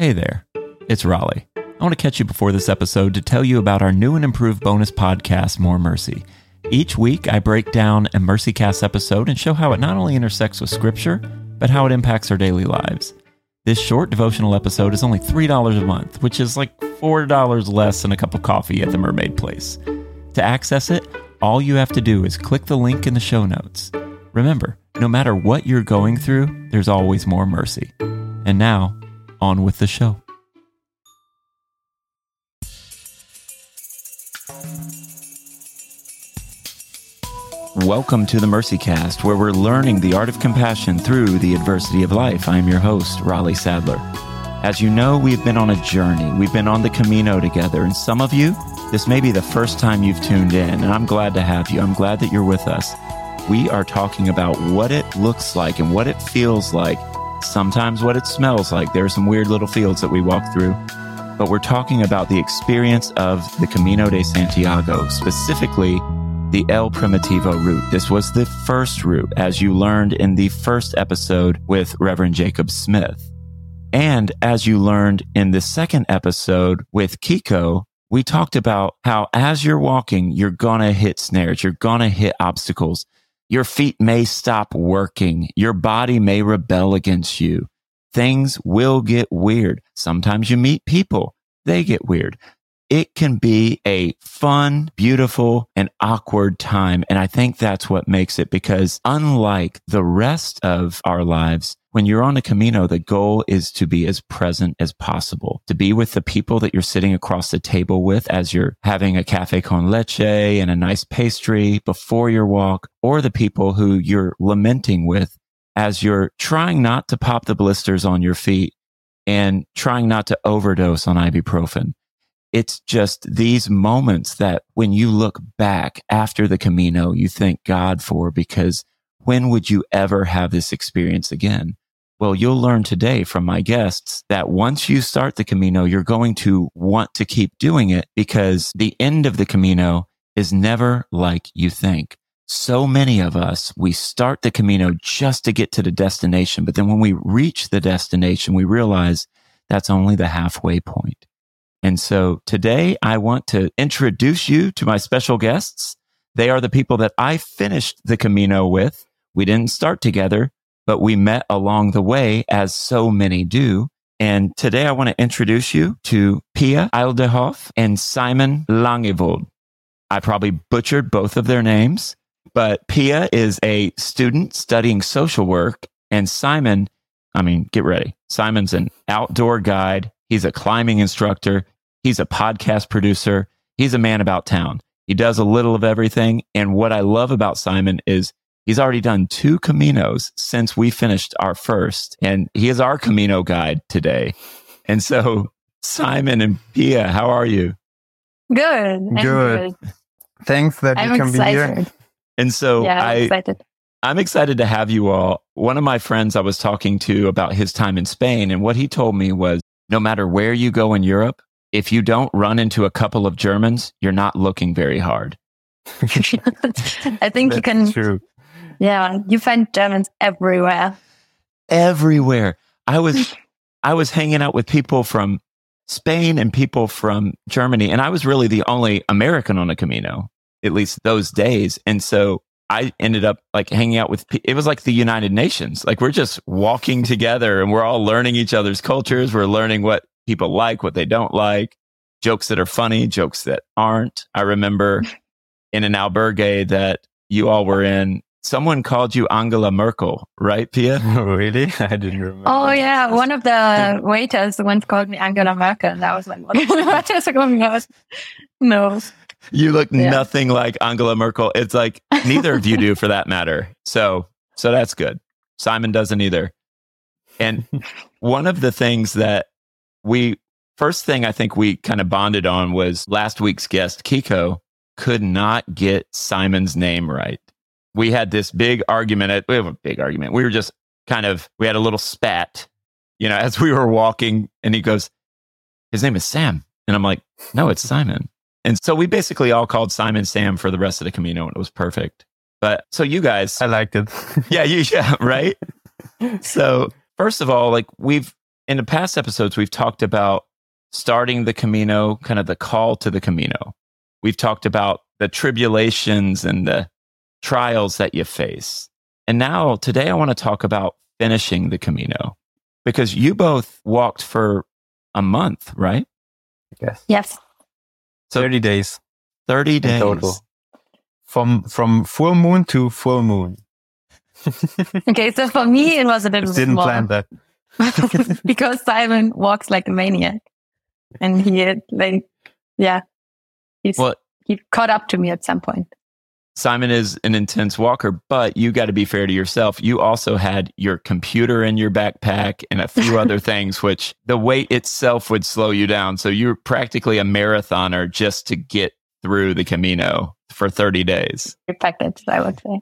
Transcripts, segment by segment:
Hey there, it's Raleigh. I want to catch you before this episode to tell you about our new and improved bonus podcast, More Mercy. Each week, I break down a MercyCast episode and show how it not only intersects with Scripture, but how it impacts our daily lives. This short devotional episode is only $3 a month, which is like $4 less than a cup of coffee at the Mermaid Place. To access it, all you have to do is click the link in the show notes. Remember, no matter what you're going through, there's always more mercy. And now, on with the show. Welcome to the Mercy Cast, where we're learning the art of compassion through the adversity of life. I'm your host, Raleigh Sadler. As you know, we've been on a journey. We've been on the Camino together, and some of you, this may be the first time you've tuned in, and I'm glad to have you. I'm glad that you're with us. We are talking about what it looks like and what it feels like, sometimes what it smells like. There are some weird little fields that we walk through, but we're talking about the experience of the Camino de Santiago, specifically the El Primitivo route. This was the first route, as you learned in the first episode with Reverend Jacob Smith. And as you learned in the second episode with Kiko, we talked about how as you're walking, you're gonna hit snares, you're gonna hit obstacles. Your feet may stop working. Your body may rebel against you. Things will get weird. Sometimes you meet people. They get weird it can be a fun, beautiful, and awkward time. And I think that's what makes it because unlike the rest of our lives, when you're on a Camino, the goal is to be as present as possible, to be with the people that you're sitting across the table with as you're having a cafe con leche and a nice pastry before your walk, or the people who you're lamenting with as you're trying not to pop the blisters on your feet and trying not to overdose on ibuprofen it's just these moments that when you look back after the Camino, you thank God for because when would you ever have this experience again? Well, you'll learn today from my guests that once you start the Camino, you're going to want to keep doing it because the end of the Camino is never like you think. So many of us, we start the Camino just to get to the destination. But then when we reach the destination, we realize that's only the halfway point. And so today I want to introduce you to my special guests. They are the people that I finished the Camino with. We didn't start together, but we met along the way as so many do. And today I want to introduce you to Pia Aldehoff and Simon Langewald. I probably butchered both of their names, but Pia is a student studying social work and Simon, I mean, get ready. Simon's an outdoor guide He's a climbing instructor. He's a podcast producer. He's a man about town. He does a little of everything. And what I love about Simon is he's already done two Caminos since we finished our first. And he is our Camino guide today. And so, Simon and Pia, how are you? Good. Good. good. Thanks that I'm you can excited. be here. And so yeah, I'm I, excited. I'm excited to have you all. One of my friends I was talking to about his time in Spain, and what he told me was no matter where you go in Europe, if you don't run into a couple of Germans, you're not looking very hard. I think you can. True. Yeah, you find Germans everywhere. Everywhere. I was, I was hanging out with people from Spain and people from Germany, and I was really the only American on a Camino, at least those days. And so I ended up like hanging out with, it was like the United Nations. Like we're just walking together and we're all learning each other's cultures. We're learning what people like, what they don't like, jokes that are funny, jokes that aren't. I remember in an albergue that you all were in, someone called you Angela Merkel, right, Pia? really? I didn't remember. Oh, yeah. One of the waiters once called me Angela Merkel. And that was like, what the No you look yeah. nothing like Angela Merkel. It's like neither of you do for that matter. So, so that's good. Simon doesn't either. And one of the things that we, first thing I think we kind of bonded on was last week's guest, Kiko, could not get Simon's name right. We had this big argument. We have a big argument. We were just kind of, we had a little spat, you know, as we were walking, and he goes, his name is Sam. And I'm like, no, it's Simon. And so we basically all called Simon Sam for the rest of the Camino, and it was perfect. But so you guys, I liked it. yeah, you, yeah, right. so first of all, like we've in the past episodes, we've talked about starting the Camino, kind of the call to the Camino. We've talked about the tribulations and the trials that you face. And now today I want to talk about finishing the Camino because you both walked for a month, right? Yes. Yes. So 30 days. 30 days. Total. From, from full moon to full moon. okay. So for me, it was a little Didn't more. plan that. because Simon walks like a maniac and he had like, yeah, he's, well, he caught up to me at some point. Simon is an intense walker, but you got to be fair to yourself. You also had your computer in your backpack and a few other things, which the weight itself would slow you down. So you're practically a marathoner just to get through the Camino for 30 days. Package, I would say.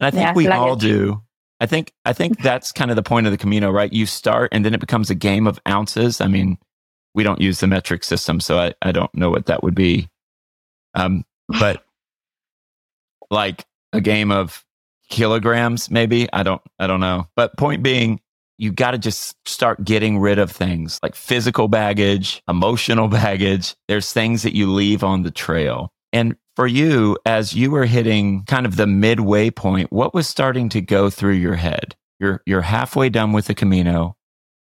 And I think yeah, we all do. I think I think that's kind of the point of the Camino, right? You start and then it becomes a game of ounces. I mean, we don't use the metric system, so I, I don't know what that would be. Um, but like a game of kilograms, maybe. I don't, I don't know. But point being, you got to just start getting rid of things like physical baggage, emotional baggage. There's things that you leave on the trail. And for you, as you were hitting kind of the midway point, what was starting to go through your head? You're, you're halfway done with the Camino.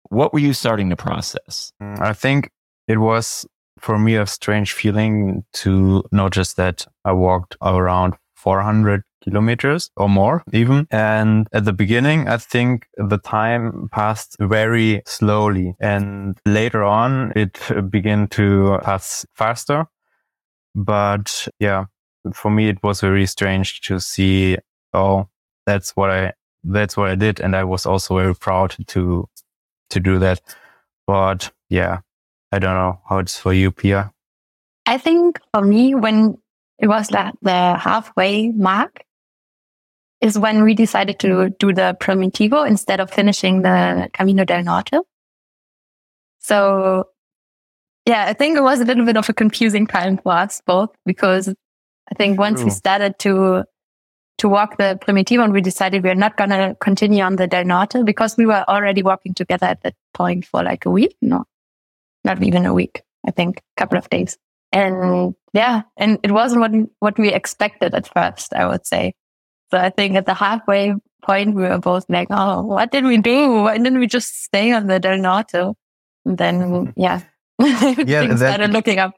What were you starting to process? I think it was for me a strange feeling to notice that I walked around 400 kilometers or more even. And at the beginning, I think the time passed very slowly and later on it began to pass faster. But yeah, for me, it was very strange to see, oh, that's what I, that's what I did. And I was also very proud to, to do that. But yeah, I don't know how it's for you, Pia. I think for me, when it was like the halfway mark is when we decided to do the Primitivo instead of finishing the Camino del Norte. So yeah, I think it was a little bit of a confusing time for us both because I think once True. we started to to walk the Primitivo and we decided we are not going to continue on the Del Norte because we were already walking together at that point for like a week. No, not even a week. I think a couple of days. And yeah, and it wasn't what, what we expected at first, I would say. So I think at the halfway point, we were both like, oh, what did we do? Why didn't we just stay on the Del Norte? And then, yeah, yeah that, started looking up.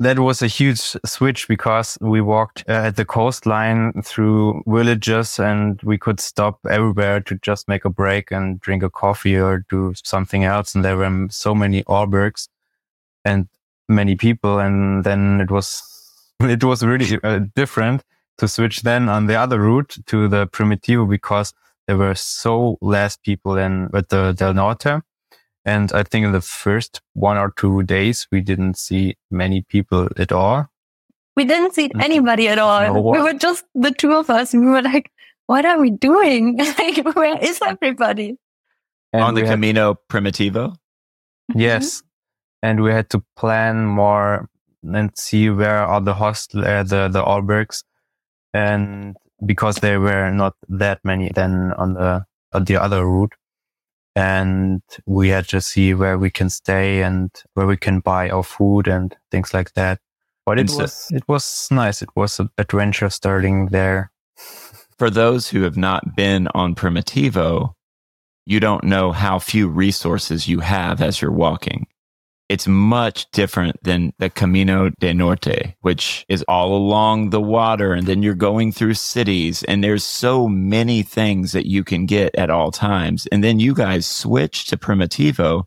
That was a huge switch because we walked uh, at the coastline through villages and we could stop everywhere to just make a break and drink a coffee or do something else. And there were so many albergs. And many people. And then it was, it was really uh, different to switch then on the other route to the Primitivo because there were so less people than at the Del Norte. And I think in the first one or two days, we didn't see many people at all. We didn't see mm. anybody at all. No, we were just the two of us. And we were like, what are we doing? like, where is everybody? And On the Camino Primitivo? Yes and we had to plan more and see where are the hostel, uh, the the albergs, and because there were not that many then on the on the other route, and we had to see where we can stay and where we can buy our food and things like that. But it was it was nice. It was an adventure starting there. For those who have not been on Primitivo, you don't know how few resources you have as you're walking it's much different than the Camino de Norte, which is all along the water. And then you're going through cities and there's so many things that you can get at all times. And then you guys switch to Primitivo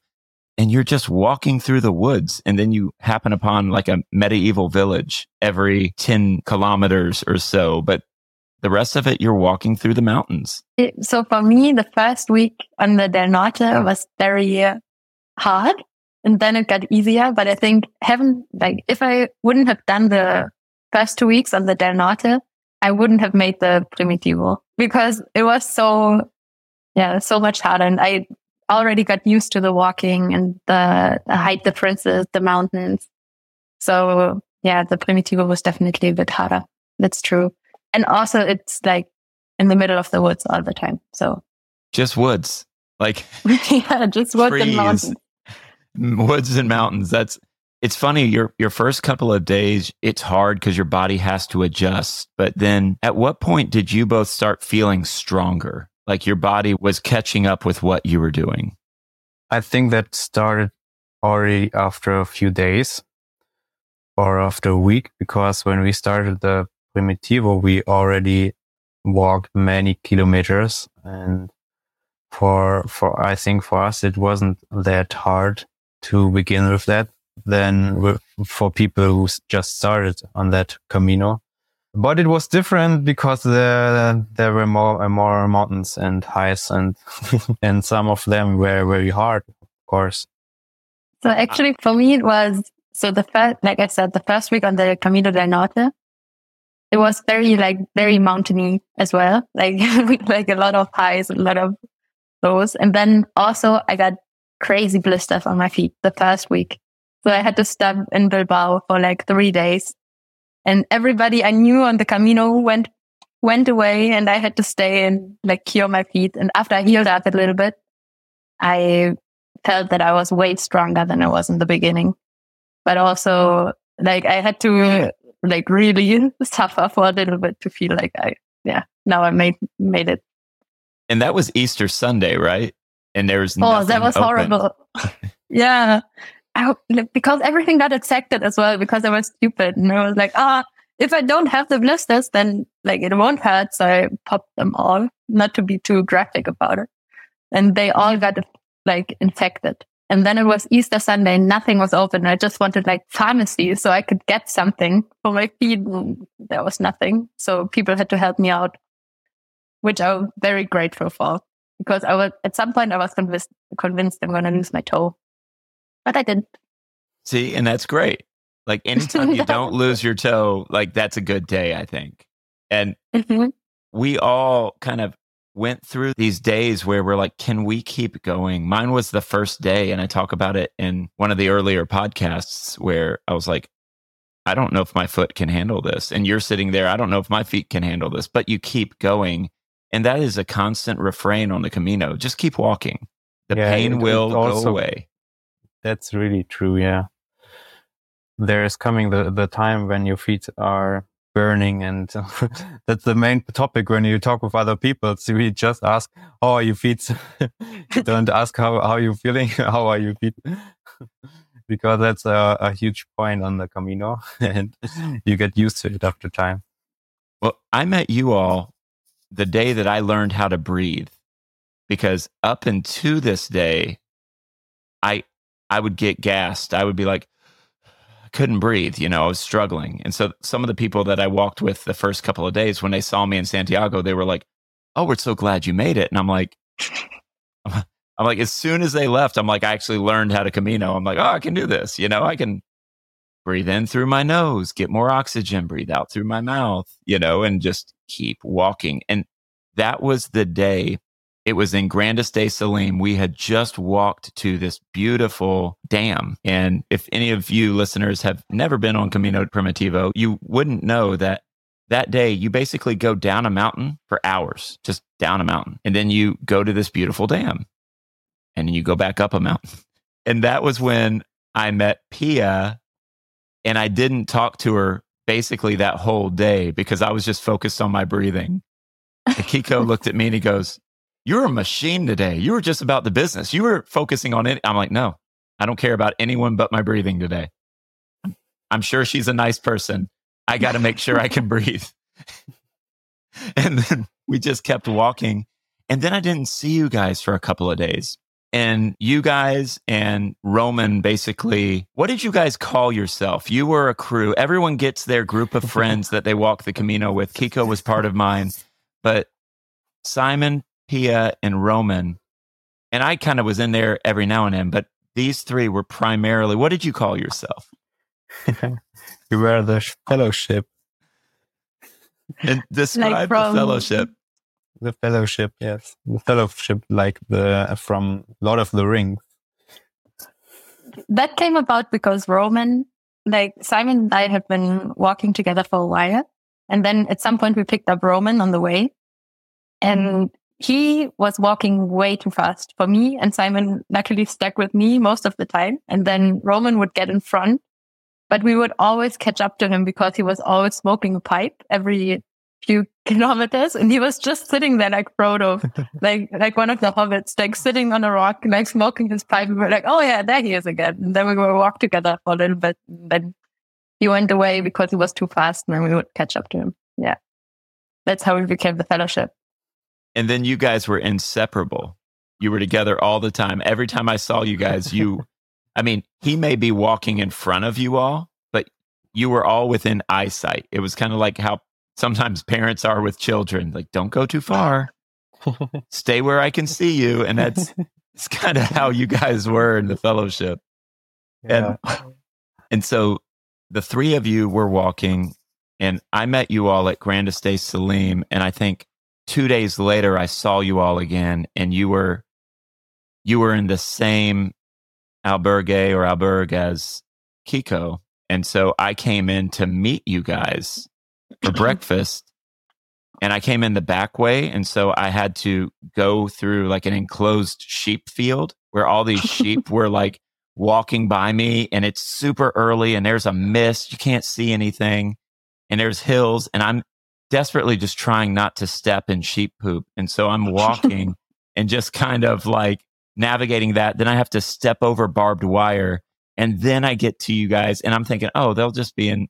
and you're just walking through the woods. And then you happen upon like a medieval village every 10 kilometers or so. But the rest of it, you're walking through the mountains. So for me, the first week on the Del Norte was very hard and then it got easier. But I think having like if I wouldn't have done the first two weeks on the Del Norte, I wouldn't have made the Primitivo because it was so yeah so much harder, and I already got used to the walking and the, the height differences, the mountains. So yeah, the Primitivo was definitely a bit harder. That's true. And also it's like in the middle of the woods all the time. So just woods. Like yeah, just woods and mountains. Woods and mountains. That's it's funny. Your your first couple of days, it's hard because your body has to adjust. But then, at what point did you both start feeling stronger? Like your body was catching up with what you were doing. I think that started already after a few days or after a week, because when we started the Primitivo, we already walked many kilometers and for for I think for us it wasn't that hard to begin with that than for people who just started on that Camino. But it was different because there there were more uh, more mountains and heights and and some of them were very hard, of course. So actually, for me, it was so the first, like I said, the first week on the Camino del Norte, it was very like very mountainy as well, like like a lot of highs, a lot of lows, and then also I got crazy blisters on my feet the first week, so I had to stop in Bilbao for like three days, and everybody I knew on the Camino went went away, and I had to stay and like cure my feet. And after I healed up a little bit, I felt that I was way stronger than I was in the beginning, but also like I had to like really suffer for a little bit to feel like I, yeah, now I made, made it. And that was Easter Sunday, right? And there was oh, that was open. horrible. yeah, I, because everything got affected as well because I was stupid and I was like, ah, if I don't have the blisters, then like it won't hurt. So I popped them all, not to be too graphic about it, and they all got like infected. And then it was Easter Sunday, and nothing was open. I just wanted like pharmacy so I could get something for my feet. There was nothing. So people had to help me out, which I'm very grateful for because I was, at some point I was convinced, convinced I'm going to lose my toe, but I didn't. See, and that's great. Like anytime you don't lose your toe, like that's a good day, I think. And mm-hmm. we all kind of went through these days where we're like, can we keep going? Mine was the first day. And I talk about it in one of the earlier podcasts where I was like, I don't know if my foot can handle this. And you're sitting there, I don't know if my feet can handle this, but you keep going. And that is a constant refrain on the Camino. Just keep walking. The yeah, pain will also, go away. That's really true. Yeah. There is coming the, the time when your feet are burning and that's the main topic when you talk with other people so we just ask how are your feet don't ask how, how you feeling how are your feet because that's a, a, huge point on the camino and you get used to it after time well i met you all the day that i learned how to breathe because up until this day i i would get gassed i would be like I couldn't breathe. You know, I was struggling. And so some of the people that I walked with the first couple of days, when they saw me in Santiago, they were like, Oh, we're so glad you made it. And I'm like, I'm like, as soon as they left, I'm like, I actually learned how to Camino. I'm like, oh, I can do this. You know, I can breathe in through my nose, get more oxygen, breathe out through my mouth, you know, and just keep walking. And that was the day it was in Grandas de Salime. We had just walked to this beautiful dam. And if any of you listeners have never been on Camino Primitivo, you wouldn't know that that day you basically go down a mountain for hours, just down a mountain. And then you go to this beautiful dam and you go back up a mountain. And that was when I met Pia and I didn't talk to her basically that whole day because I was just focused on my breathing. And Kiko looked at me and he goes, you're a machine today. You were just about the business. You were focusing on it. I'm like, no, I don't care about anyone but my breathing today. I'm sure she's a nice person. I got to make sure I can breathe. and then we just kept walking. And then I didn't see you guys for a couple of days. And you guys and Roman basically, what did you guys call yourself? You were a crew. Everyone gets their group of friends that they walk the Camino with. Kiko was part of mine. But Simon, Pia, and Roman. And I kind of was in there every now and then, but these three were primarily what did you call yourself? you were the fellowship. And describe like from, the fellowship. The fellowship, yes. The fellowship like the from Lord of the Rings. That came about because Roman, like Simon and I have been walking together for a while. And then at some point we picked up Roman on the way. And he was walking way too fast for me and Simon luckily stuck with me most of the time. And then Roman would get in front, but we would always catch up to him because he was always smoking a pipe every few kilometers and he was just sitting there like Frodo, like, like one of the hobbits, like sitting on a rock, like smoking his pipe. And we are like, Oh yeah, there he is again. And then we would walk together for a little bit. And then he went away because he was too fast and then we would catch up to him. Yeah. That's how we became the fellowship. And then you guys were inseparable. You were together all the time. Every time I saw you guys, you, I mean, he may be walking in front of you all, but you were all within eyesight. It was kind of like how sometimes parents are with children like, don't go too ah. far, stay where I can see you. And that's, it's kind of how you guys were in the fellowship. Yeah. And, and so the three of you were walking and I met you all at Grandas de Salime. And I think two days later, I saw you all again, and you were you were in the same albergue or albergue as Kiko, and so I came in to meet you guys for breakfast. And I came in the back way. And so I had to go through like an enclosed sheep field where all these sheep were like walking by me. And it's super early and there's a mist. You can't see anything. And there's hills. And I'm desperately just trying not to step in sheep poop. And so I'm walking and just kind of like navigating that. Then I have to step over barbed wire. And then I get to you guys and I'm thinking, oh, they'll just be in,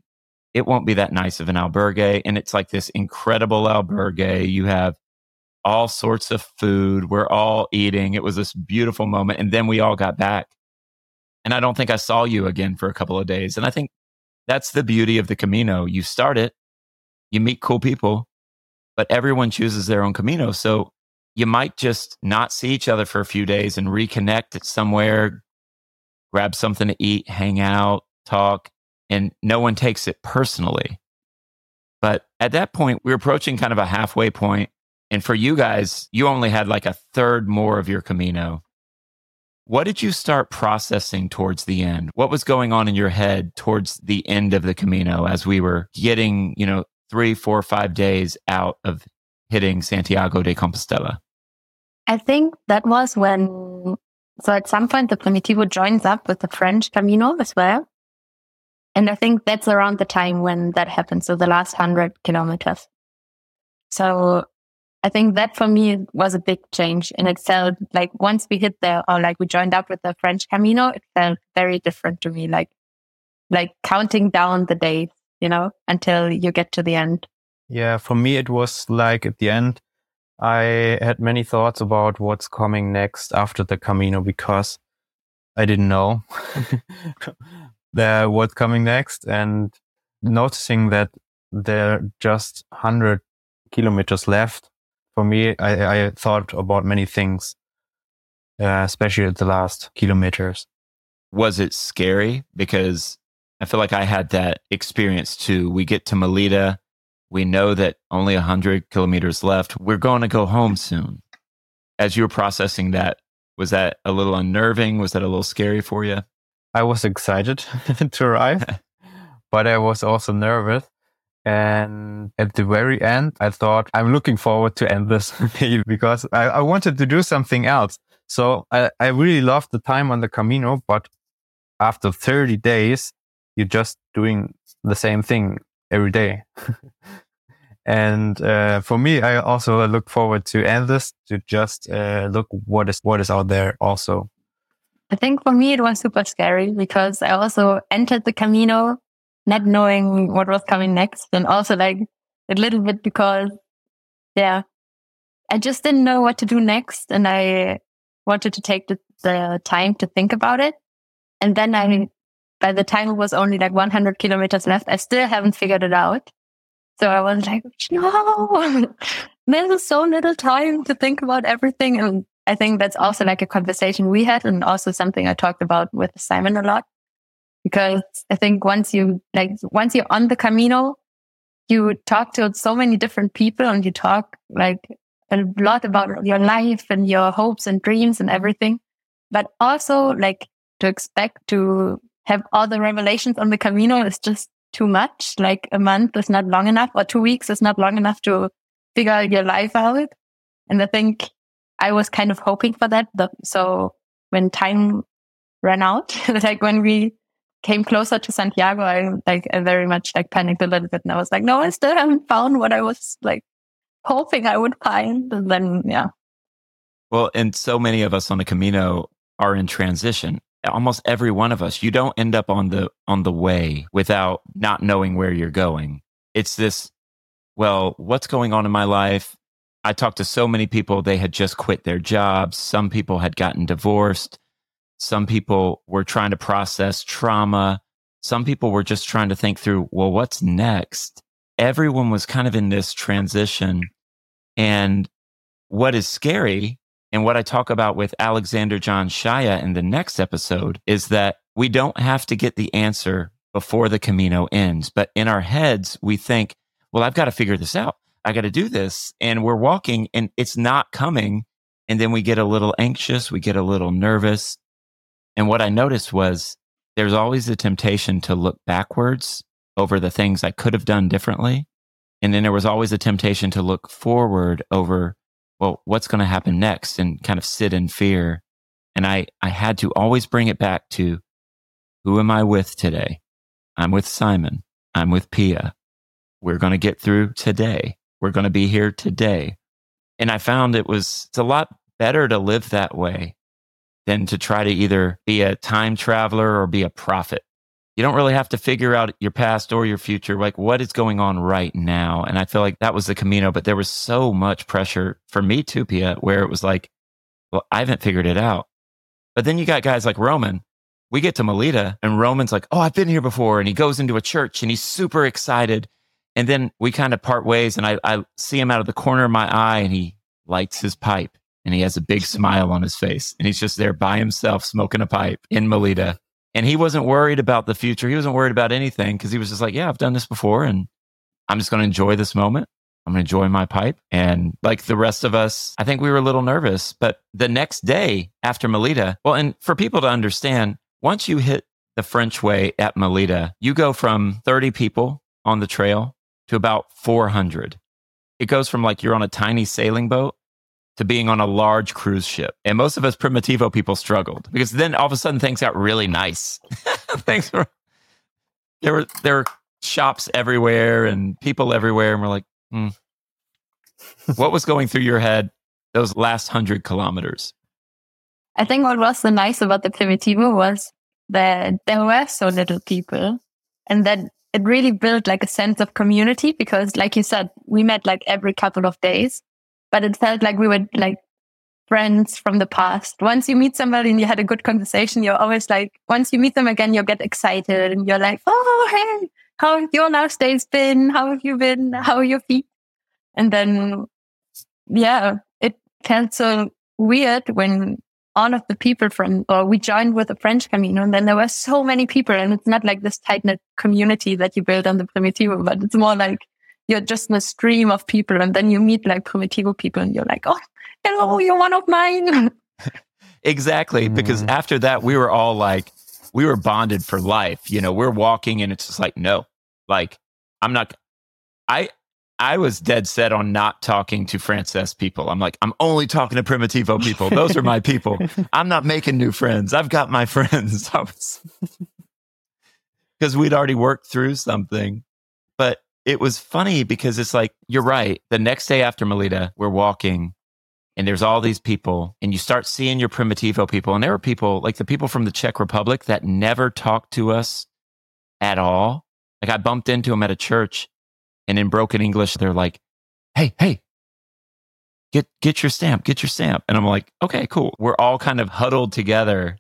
it won't be that nice of an albergue. And it's like this incredible albergue. You have all sorts of food. We're all eating. It was this beautiful moment. And then we all got back. And I don't think I saw you again for a couple of days. And I think that's the beauty of the Camino. You start it you meet cool people, but everyone chooses their own Camino. So you might just not see each other for a few days and reconnect at somewhere, grab something to eat, hang out, talk, and no one takes it personally. But at that point, we we're approaching kind of a halfway point. And for you guys, you only had like a third more of your Camino. What did you start processing towards the end? What was going on in your head towards the end of the Camino as we were getting, you know, three, four, five days out of hitting Santiago de Compostela? I think that was when, so at some point the Primitivo joins up with the French Camino as well. And I think that's around the time when that happened. So the last hundred kilometers. So I think that for me was a big change and it felt like once we hit there or like we joined up with the French Camino, it felt very different to me. Like, like counting down the days you know, until you get to the end. Yeah, for me, it was like at the end, I had many thoughts about what's coming next after the Camino because I didn't know what's coming next and noticing that there are just 100 kilometers left. For me, I, I thought about many things, uh, especially at the last kilometers. Was it scary? Because I feel like I had that experience too. We get to Melide. We know that only 100 kilometers left. We're going to go home soon. As you were processing that, was that a little unnerving? Was that a little scary for you? I was excited to arrive, but I was also nervous. And at the very end, I thought, I'm looking forward to end this because I, I wanted to do something else. So I, I really loved the time on the Camino, but after 30 days, you're just doing the same thing every day. and uh, for me, I also look forward to end this to just uh, look what is what is out there also. I think for me it was super scary because I also entered the Camino not knowing what was coming next, and also like a little bit because yeah, I just didn't know what to do next, and I wanted to take the, the time to think about it. And then I by the time it was only like 100 kilometers left, I still haven't figured it out. So I was like, no, there's so little time to think about everything. And I think that's also mm-hmm. like a conversation we had and also something I talked about with Simon a lot. Because I think once you like, once you're on the Camino, you talk to so many different people and you talk like a lot about your life and your hopes and dreams and everything. But also like to expect to have all the revelations on the Camino is just too much. Like a month is not long enough or two weeks is not long enough to figure your life out. And I think I was kind of hoping for that. So when time ran out, like when we came closer to Santiago, I like I very much like panicked a little bit and I was like, no, I still haven't found what I was like hoping I would find. And then yeah. Well, and so many of us on the Camino are in transition. Almost every one of us, you don't end up on the on the way without not knowing where you're going. It's this, well, what's going on in my life? I talked to so many people, they had just quit their jobs. Some people had gotten divorced. Some people were trying to process trauma. Some people were just trying to think through, well, what's next? Everyone was kind of in this transition. And what is scary and what I talk about with Alexander John Shaia in the next episode is that we don't have to get the answer before the Camino ends. But in our heads, we think, well, I've got to figure this out. I got to do this. And we're walking and it's not coming. And then we get a little anxious. We get a little nervous. And what I noticed was there's always a temptation to look backwards over the things I could have done differently. And then there was always a temptation to look forward over, well, what's going to happen next and kind of sit in fear. And I, I had to always bring it back to who am I with today? I'm with Simon. I'm with Pia. We're going to get through today. We're going to be here today. And I found it was, it's a lot better to live that way than to try to either be a time traveler or be a prophet. You don't really have to figure out your past or your future, like what is going on right now. And I feel like that was the Camino, but there was so much pressure for me too, Pia, where it was like, well, I haven't figured it out. But then you got guys like Roman. We get to Melide and Roman's like, oh, I've been here before. And he goes into a church and he's super excited. And then we kind of part ways and I, I see him out of the corner of my eye and he lights his pipe and he has a big smile on his face and he's just there by himself smoking a pipe in Melide. And he wasn't worried about the future. He wasn't worried about anything because he was just like, yeah, I've done this before and I'm just going to enjoy this moment. I'm going to enjoy my pipe. And like the rest of us, I think we were a little nervous. But the next day after Melide, well, and for people to understand, once you hit the French way at Melide, you go from 30 people on the trail to about 400. It goes from like you're on a tiny sailing boat to being on a large cruise ship. And most of us Primitivo people struggled because then all of a sudden things got really nice. things were, there were, there were shops everywhere and people everywhere. And we're like, hmm. what was going through your head those last hundred kilometers? I think what was so nice about the Primitivo was that there were so little people and that it really built like a sense of community because like you said, we met like every couple of days but it felt like we were like friends from the past. Once you meet somebody and you had a good conversation, you're always like, once you meet them again, you get excited and you're like, oh, hey, how have your last days been? How have you been? How are your feet? And then, yeah, it felt so weird when all of the people from, or we joined with the French Camino and then there were so many people and it's not like this tight knit community that you build on the Primitivo, but it's more like you're just in a stream of people and then you meet like Primitivo people and you're like, oh, hello, you're one of mine. exactly. Mm. Because after that, we were all like, we were bonded for life. You know, we're walking and it's just like, no, like, I'm not, I, I was dead set on not talking to Frances people. I'm like, I'm only talking to Primitivo people. Those are my people. I'm not making new friends. I've got my friends. Because we'd already worked through something. But it was funny because it's like, you're right. The next day after Melide, we're walking and there's all these people and you start seeing your Primitivo people. And there were people like the people from the Czech Republic that never talked to us at all. Like I bumped into them at a church and in broken English, they're like, Hey, hey, get, get your stamp, get your stamp. And I'm like, okay, cool. We're all kind of huddled together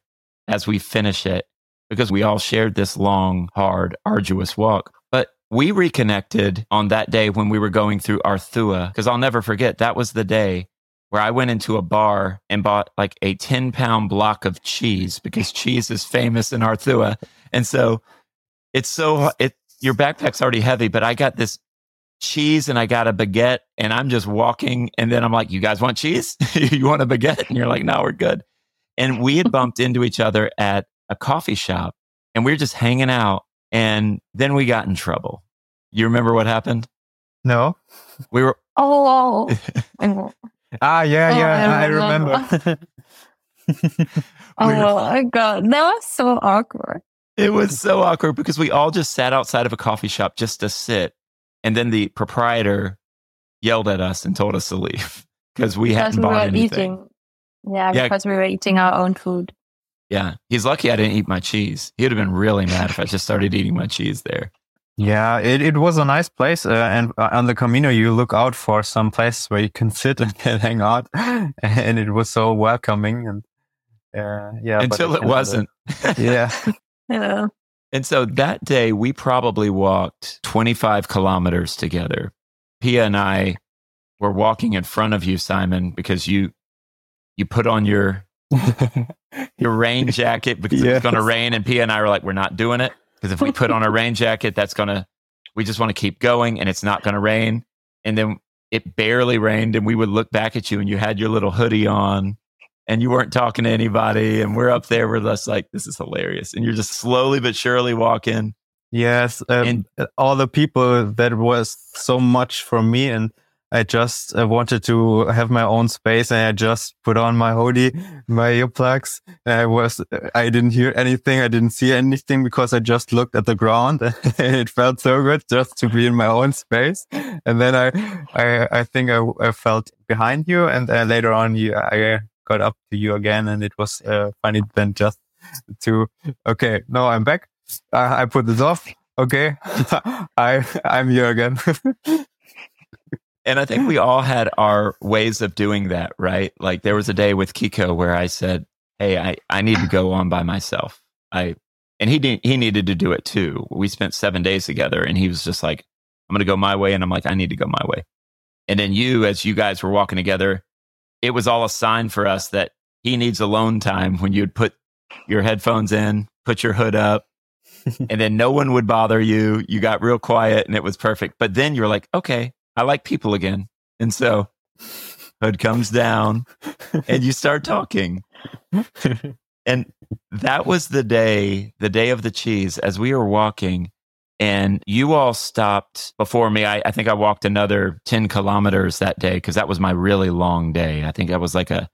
as we finish it because we all shared this long, hard, arduous walk But we reconnected on that day when we were going through Arzúa, because I'll never forget that was the day where I went into a bar and bought like a 10 pound block of cheese because cheese is famous in Arzúa. And so it's so, it, your backpack's already heavy, but I got this cheese and I got a baguette and I'm just walking. And then I'm like, you guys want cheese? you want a baguette? And you're like, no, we're good. And we had bumped into each other at a coffee shop and we were just hanging out and then we got in trouble. You remember what happened? No. We were Oh. Ah, yeah, Oh, yeah, I I remember. Oh my god, that was so awkward. It was so awkward because we all just sat outside of a coffee shop just to sit. And then the proprietor yelled at us and told us to leave because we Because hadn't we bought were anything. eating. Yeah, Yeah. because we were eating our own food. Yeah. He's lucky I didn't eat my cheese. He'd have been really mad if I just started eating my cheese there. Yeah, it, it was a nice place. Uh, and uh, on the Camino, you look out for some place where you can sit and hang out. And it was so welcoming. And uh, yeah. Until at it the end, uh, wasn't. Yeah. Yeah. And so that day, we probably walked 25 kilometers together. Pia and I were walking in front of you, Simon, because you you put on your your rain jacket because Yes. going to rain, and Pia and I were like, "We're not doing it because if we put on a rain jacket, that's gonna we just want to keep going, and it's not going to rain." And then it barely rained, and we would look back at you, and you had your little hoodie on, and you weren't talking to anybody, and we're up there, we're just like, "This is hilarious," and you're just slowly but surely walking. Yes, um, And- all the people that was so much for me, and I just uh, wanted to have my own space, and I just put on my hoodie, my earplugs. And I was, I didn't hear anything, I didn't see anything because I just looked at the ground, and it felt so good just to be in my own space. And then I, I, I think I, I felt behind you, and uh, later on, you, I got up to you again, and it was uh, funny then just to, okay, no, I'm back. I, I put this off. Okay, I I'm here again. And I think we all had our ways of doing that, right? Like there was a day with Kiko where I said, "Hey, I, I need to go on by myself." I and he didn't, he needed to do it too. We spent seven days together, and he was just like, "I'm going to go my way," and I'm like, "I need to go my way." And then you, as you guys were walking together, it was all a sign for us that he needs alone time when you'd put your headphones in, put your hood up, and then no one would bother you. You got real quiet, and it was perfect. But then you're like, "Okay." I like people again. And so hood comes down and you start talking. And that was the day, the day of the cheese, as we were walking. And you all stopped before me. I, I think I walked another 10 kilometers that day because that was my really long day. I think that was like a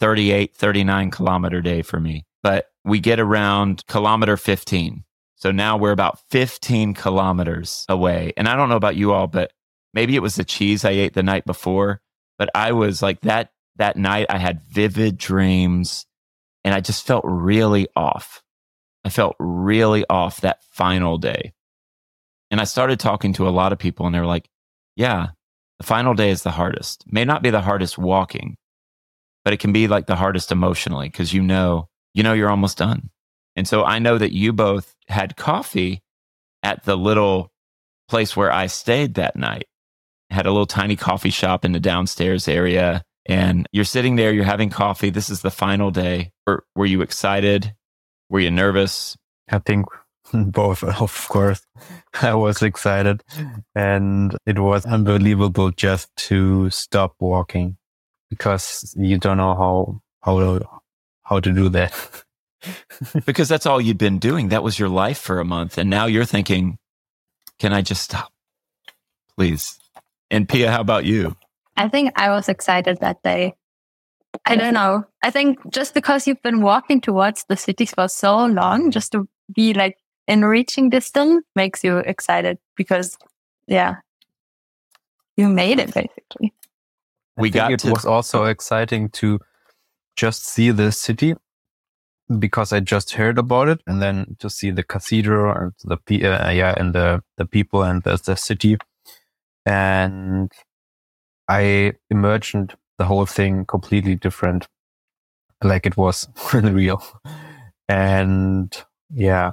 38, 39 kilometer day for me. But we get around kilometer 15. So now we're about 15 kilometers away. And I don't know about you all, but maybe it was the cheese I ate the night before, but I was like that that night I had vivid dreams and I just felt really off. I felt really off that final day. And I started talking to a lot of people and they were like, yeah, the final day is the hardest. May not be the hardest walking, but it can be like the hardest emotionally because you know, you know you're almost done. And so I know that you both had coffee at the little place where I stayed that night. Had a little tiny coffee shop in the downstairs area and you're sitting there you're having coffee. This is the final day. Were, were you excited? Were you nervous? I think both, of course. I was excited, and it was unbelievable just to stop walking because you don't know how how to, how to do that. because that's all you'd been doing that was your life for a month and now you're thinking can i just stop please and pia how about you I think I was excited that day. I don't know. I think just because you've been walking towards the cities for so long, just to be like in reaching distance makes you excited because, yeah, you made it basically. We I think got it to- was also exciting to just see the city because I just heard about it, and then to see the cathedral and the uh, yeah, and the the people and the, the city, and I imagined the whole thing completely different, like it was real, and yeah,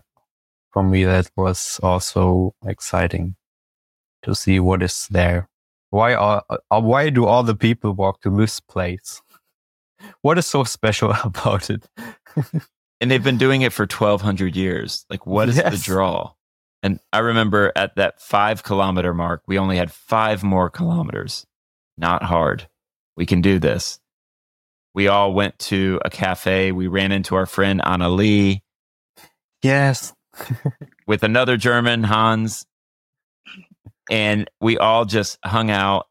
for me that was also exciting to see what is there. Why are uh, why do all the people walk to this place? What is so special about it? and they've been doing it for 1200 years. Like what is the draw? And i remember at that five kilometer mark we only had five more kilometers. Not hard. We can do this. We all went to a cafe. We ran into our friend anna lee Yes, with another german hans and we all just hung out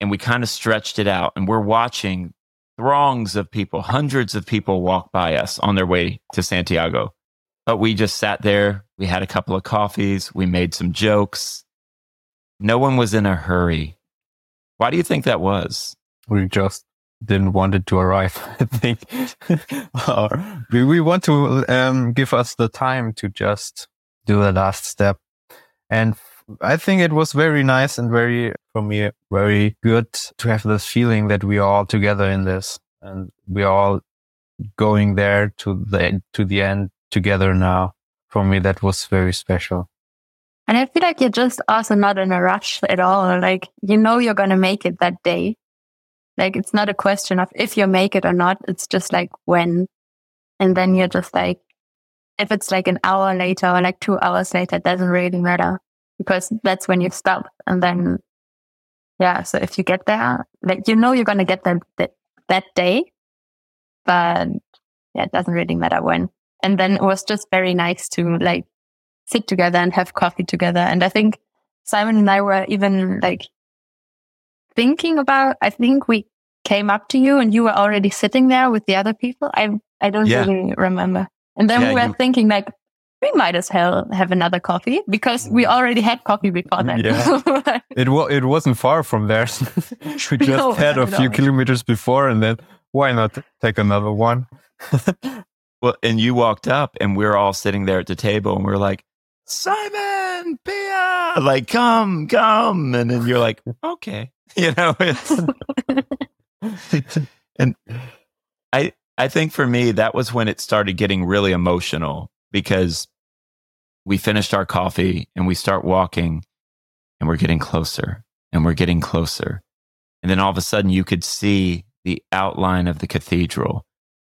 and we kind of stretched it out and we're watching throngs of people, hundreds of people walk by us on their way to Santiago. But we just sat there. We had a couple of coffees. We made some jokes. No one was in a hurry. Why do you think that was? We just didn't want it to arrive. I think we, we want to um, give us the time to just do the last step. And I think it was very nice and very, for me, very good to have this feeling that we are all together in this and we are all going there to the, to the end together now. For me, that was very special. And I feel like you're just also not in a rush at all. Like, you know, you're going to make it that day. Like, it's not a question of if you make it or not. It's just like when. And then you're just like, if it's like an hour later or like two hours later, it doesn't really matter because that's when you stop. And then, yeah. So if you get there, like, you know, you're going to get there that, that day, but yeah, it doesn't really matter when. And then it was just very nice to like sit together and have coffee together. And I think Simon and I were even like thinking about, I think we came up to you and you were already sitting there with the other people. I, I don't yeah. really remember. And then yeah, we were you... thinking like, we might as well have another coffee because we mm. already had coffee before that. Yeah. it wa- it wasn't far from there. we just no, had a few kilometers before and then why not take another one? well, and you walked up and we are all sitting there at the table and we are like, Simon, Pia, like, come, come. And then you're like, okay, you know, and I, I think for me, that was when it started getting really emotional because we finished our coffee and we start walking and we're getting closer and we're getting closer. And then all of a sudden you could see the outline of the cathedral.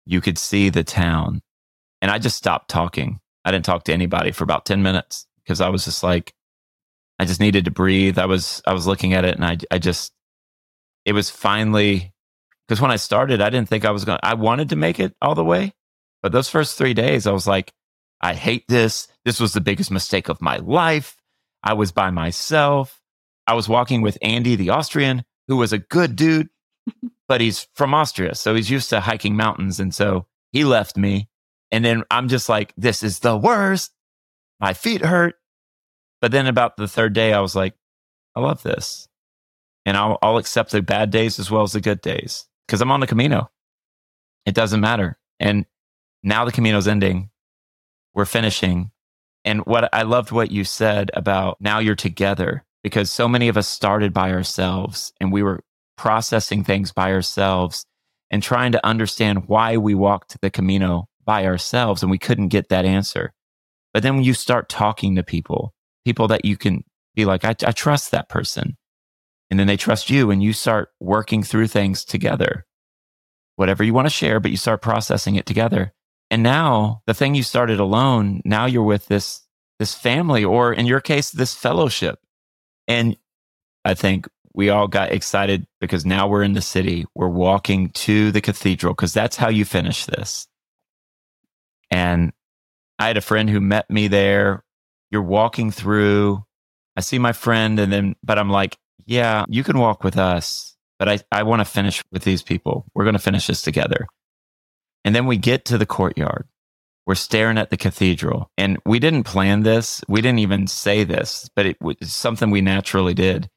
You could see the town. And I just stopped talking. I didn't talk to anybody for about 10 minutes because I was just like, I just needed to breathe. I was, I was looking at it and I, I just, it was finally, because when I started, I didn't think I was going to, I wanted to make it all the way. But those first three days, I was like, I hate this. This was the biggest mistake of my life. I was by myself. I was walking with Andy, the Austrian, who was a good dude, but he's from Austria. So he's used to hiking mountains. And so he left me. And then I'm just like, this is the worst. My feet hurt. But then about the third day, I was like, I love this. And I'll, I'll accept the bad days as well as the good days because I'm on the Camino. It doesn't matter. And now the Camino's ending. We're finishing. And what I loved what you said about now you're together because so many of us started by ourselves and we were processing things by ourselves and trying to understand why we walked the Camino by ourselves and we couldn't get that answer. But then when you start talking to people, people that you can be like, I, I trust that person. And then they trust you and you start working through things together. Whatever you want to share, but you start processing it together. And now the thing you started alone, now you're with this, this family, or in your case, this fellowship. And I think we all got excited because now we're in the city. We're walking to the cathedral because that's how you finish this. And I had a friend who met me there. You're walking through. I see my friend, and then, but I'm like, yeah, you can walk with us, but I, I want to finish with these people. We're going to finish this together. And then we get to the courtyard. We're staring at the cathedral. And we didn't plan this. We didn't even say this, but it was something we naturally did.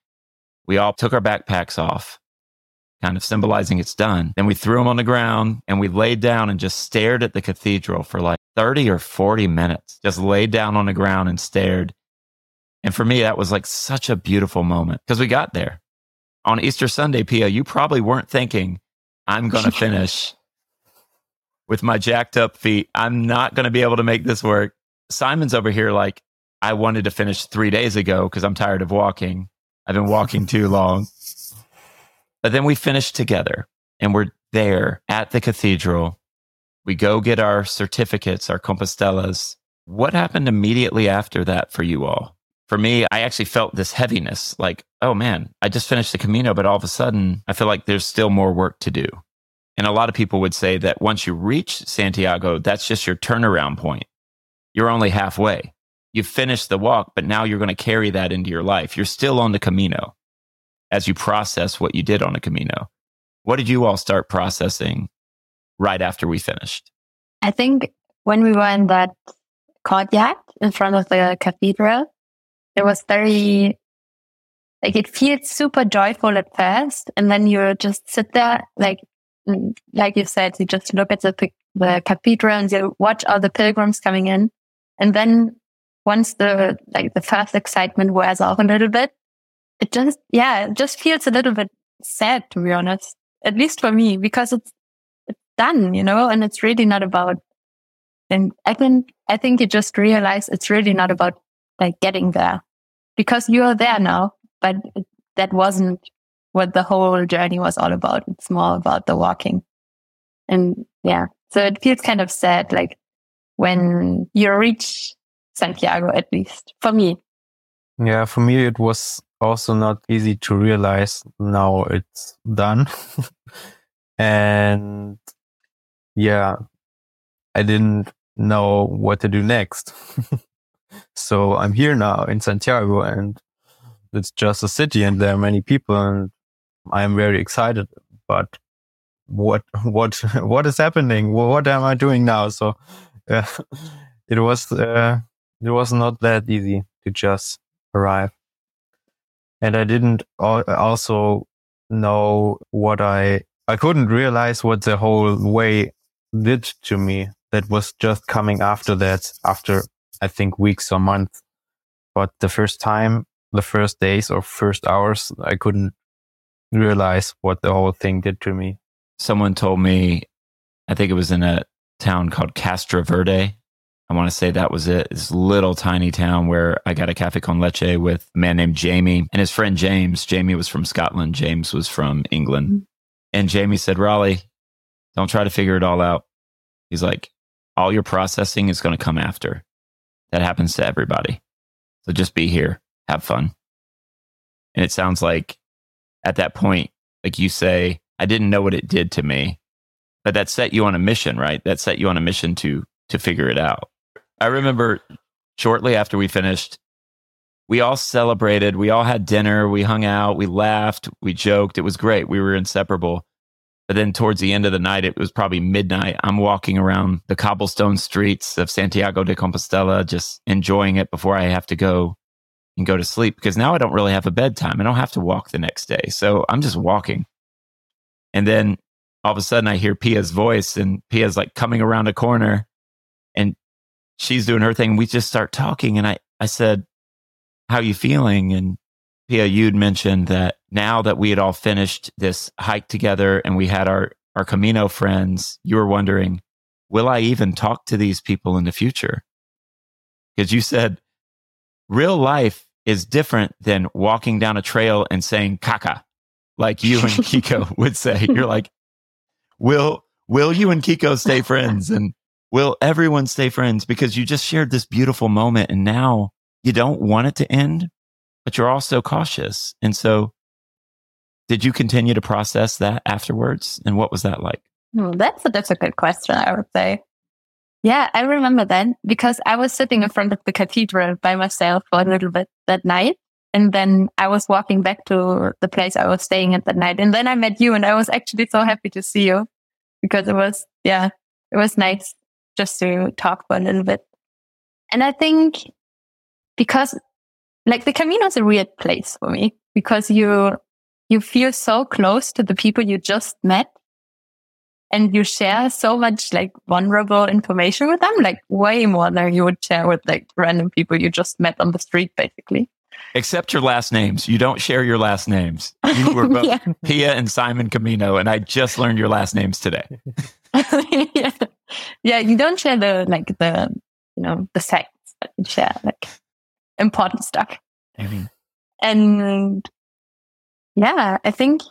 We all took our backpacks off kind of symbolizing it's done. Then we threw them on the ground and we laid down and just stared at the cathedral for like 30 or 40 minutes, just laid down on the ground and stared. And for me, that was like such a beautiful moment because we got there on Easter Sunday, Pia. You probably weren't thinking, I'm going to finish with my jacked up feet. I'm not going to be able to make this work. Simon's over here like, I wanted to finish three days ago because I'm tired of walking. I've been walking too long. But then we finish together and we're there at the cathedral. We go get our certificates, our compostelas. What happened immediately after that for you all? For me, I actually felt this heaviness like, oh man, I just finished the Camino, but all of a sudden I feel like there's still more work to do. And a lot of people would say that once you reach Santiago, that's just your turnaround point. You're only halfway. You've finished the walk, but now you're going to carry that into your life. You're still on the Camino. As you process what you did on a Camino. What did you all start processing right after we finished? I think when we were in that courtyard in front of the cathedral, it was very, like it feels super joyful at first. And then you just sit there, like, mm, like you said, you just look at the, the cathedral and you watch all the pilgrims coming in. And then once the, like the first excitement wears off a little bit, it just, yeah, it just feels a little bit sad, to be honest, at least for me, because it's, it's done, you know, and it's really not about, and I think, I think you just realize it's really not about like getting there because you are there now, but it, that wasn't what the whole journey was all about. It's more about the walking. And yeah, so it feels kind of sad, like when you reach Santiago, at least for me. Yeah, for me, it was also not easy to realize now it's done. and yeah, I didn't know what to do next. so I'm here now in Santiago and it's just a city and there are many people and I'm very excited, but what, what, what is happening? What am I doing now? So, uh, it was, uh, it was not that easy to just arrive and I didn't also know what I, I couldn't realize what the whole way did to me. That was just coming after that, after I think weeks or months. But the first time, the first days or first hours, I couldn't realize what the whole thing did to me. Someone told me, I think it was in a town called Castroverde I want to say that was it. This little tiny town where I got a cafe con leche with a man named Jamie and his friend James. Jamie was from Scotland. James was from England. Mm-hmm. And Jamie said, Raleigh, don't try to figure it all out. He's like, all your processing is going to come after. That happens to everybody. So just be here, have fun. And it sounds like at that point, like you say, I didn't know what it did to me, but that set you on a mission, right? That set you on a mission to to figure it out. I remember shortly after we finished, we all celebrated. We all had dinner. We hung out. We laughed. We joked. It was great. We were inseparable. But then towards the end of the night, it was probably midnight. I'm walking around the cobblestone streets of Santiago de Compostela, just enjoying it before I have to go and go to sleep because now I don't really have a bedtime. I don't have to walk the next day. So I'm just walking. And then all of a sudden I hear Pia's voice and Pia's like coming around a corner and she's doing her thing. We just start talking. And I, I said, how you feeling? And Pia, you'd mentioned that now that we had all finished this hike together and we had our, our Camino friends, you were wondering, will I even talk to these people in the future? Because you said real life is different than walking down a trail and saying caca, like you and Kiko would say. You're like, will, will you and Kiko stay friends? And will everyone stay friends? Because you just shared this beautiful moment and now you don't want it to end, but you're also cautious. And so did you continue to process that afterwards? And what was that like? Well, that's a difficult question, I would say. Yeah, I remember then because I was sitting in front of the cathedral by myself for a little bit that night. And then I was walking back to the place I was staying at that night. And then I met you and I was actually so happy to see you because it was, yeah, it was nice just to talk for a little bit. And I think because like the Camino is a weird place for me because you, you feel so close to the people you just met and you share so much like vulnerable information with them, like way more than you would share with like random people you just met on the street, basically. Except your last names. You don't share your last names. You were both yeah. Pia and Simon Camino, and I just learned your last names today. yeah yeah, you don't share the like the you know the sex, but you share like important stuff. Mm-hmm. And yeah, I think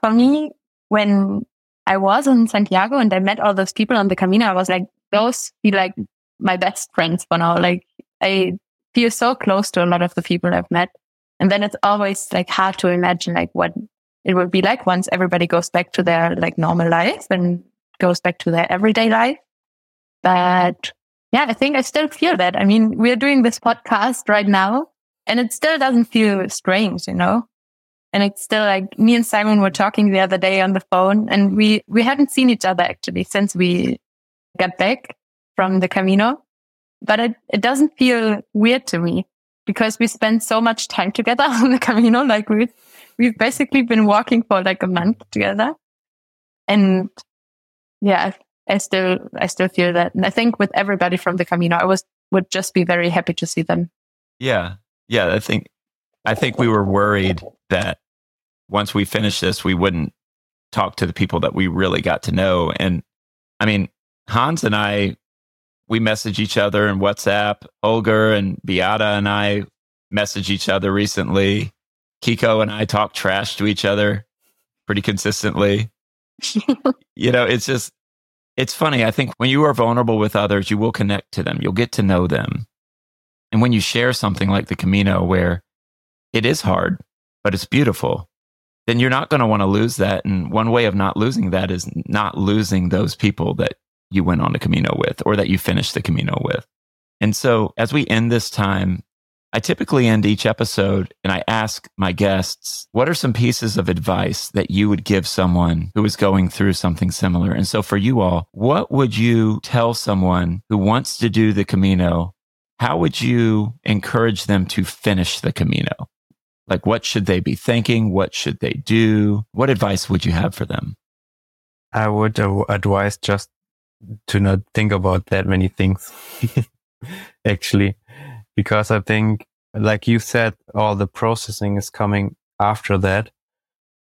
for me, when I was in Santiago and I met all those people on the Camino, I was like, those feel like my best friends for now. Like I feel so close to a lot of the people I've met. And then it's always like hard to imagine like what it would be like once everybody goes back to their like normal life and goes back to their everyday life. But yeah, I think I still feel that. I mean, we're doing this podcast right now and it still doesn't feel strange, you know? And it's still like me and Simon were talking the other day on the phone and we, we haven't seen each other actually since we got back from the Camino, but it, it doesn't feel weird to me because we spent so much time together on the Camino. Like we, we've basically been walking for like a month together. And yeah, I still, I still feel that. And I think with everybody from the Camino, I was, would just be very happy to see them. Yeah. Yeah. I think, I think we were worried that once we finished this, we wouldn't talk to the people that we really got to know. And I mean, Hans and I, we message each other in WhatsApp. Holger and Beata and I message each other recently. Kiko and I talk trash to each other pretty consistently. you know, it's just, it's funny. I think when you are vulnerable with others, you will connect to them. You'll get to know them. And when you share something like the Camino, where it is hard, but it's beautiful, then you're not going to want to lose that. And one way of not losing that is not losing those people that you went on the Camino with or that you finished the Camino with. And so as we end this time, I typically end each episode and I ask my guests, what are some pieces of advice that you would give someone who is going through something similar? And so for you all, what would you tell someone who wants to do the Camino? How would you encourage them to finish the Camino? Like, what should they be thinking? What should they do? What advice would you have for them? I would advise just to not think about that many things, actually because I think, like you said, all the processing is coming after that.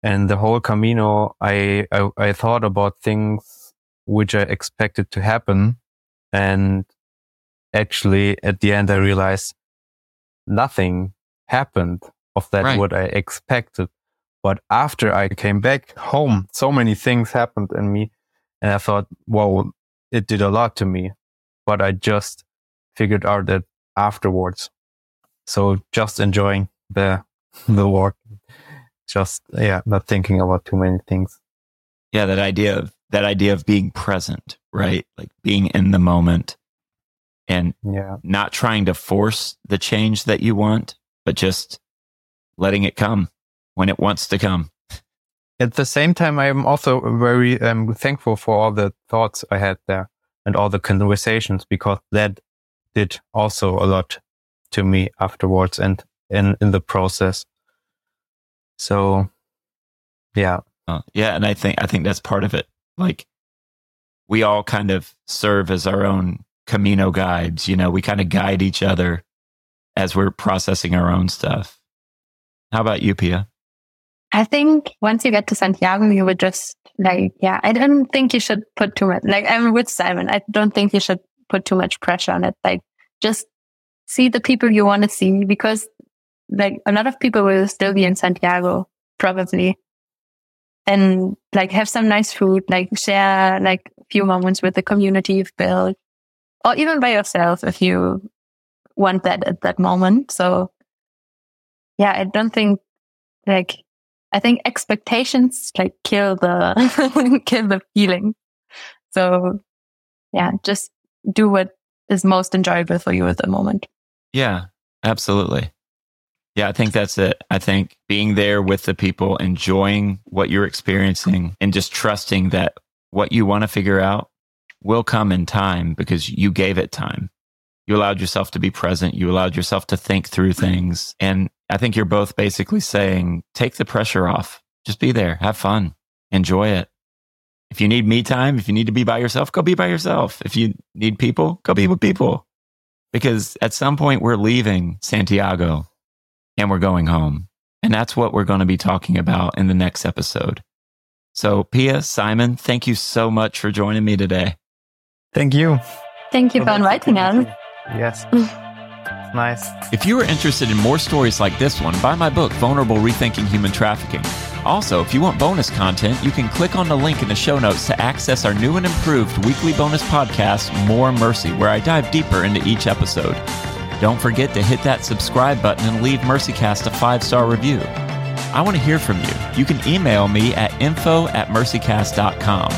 And the whole Camino, I, I, I thought about things which I expected to happen. And actually at the end, I realized nothing happened of that right. what I expected. But after I came back home, so many things happened in me. And I thought, whoa, it did a lot to me. But I just figured out that afterwards. So just enjoying the the walk. Just yeah, not thinking about too many things. Yeah, that idea of that idea of being present, right? Like being in the moment and yeah. not trying to force the change that you want, but just letting it come when it wants to come. At the same time, I am also very um, thankful for all the thoughts I had there and all the conversations because that did also a lot to me afterwards and in, in the process. So yeah. Uh, yeah. And I think, I think that's part of it. Like we all kind of serve as our own Camino guides. You know, we kind of guide each other as we're processing our own stuff. How about you, Pia? I think once you get to Santiago, you would just like, yeah, I don't think you should put too much, like I'm with Simon. I don't think you should put too much pressure on it. Like just see the people you want to see because like a lot of people will still be in Santiago probably and like have some nice food, like share like a few moments with the community you've built or even by yourself if you want that at that moment. So yeah, I don't think like, I think expectations like kill the, kill the feeling. So yeah, just do what is most enjoyable for you at the moment. Yeah, absolutely. Yeah, I think that's it. I think being there with the people, enjoying what you're experiencing, and just trusting that what you want to figure out will come in time because you gave it time. You allowed yourself to be present. You allowed yourself to think through things. And I think you're both basically saying, take the pressure off. Just be there. Have fun. Enjoy it. If you need me time, if you need to be by yourself, go be by yourself. If you need people, go be with people. Because at some point we're leaving Santiago and we're going home. And that's what we're going to be talking about in the next episode. So, Pia, Simon, thank you so much for joining me today. Thank you. Thank you for inviting us. Yes. nice. If you are interested in more stories like this one, buy my book, Vulnerable Rethinking Human Trafficking. Also, if you want bonus content, you can click on the link in the show notes to access our new and improved weekly bonus podcast, More Mercy, where I dive deeper into each episode. Don't forget to hit that subscribe button and leave MercyCast a five star review. I want to hear from you. You can email me at info at mercycast.com.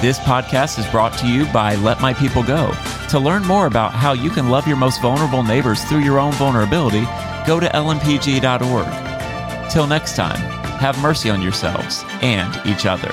This podcast is brought to you by Let My People Go. To learn more about how you can love your most vulnerable neighbors through your own vulnerability, go to lmpg.org. Till next time, have mercy on yourselves and each other.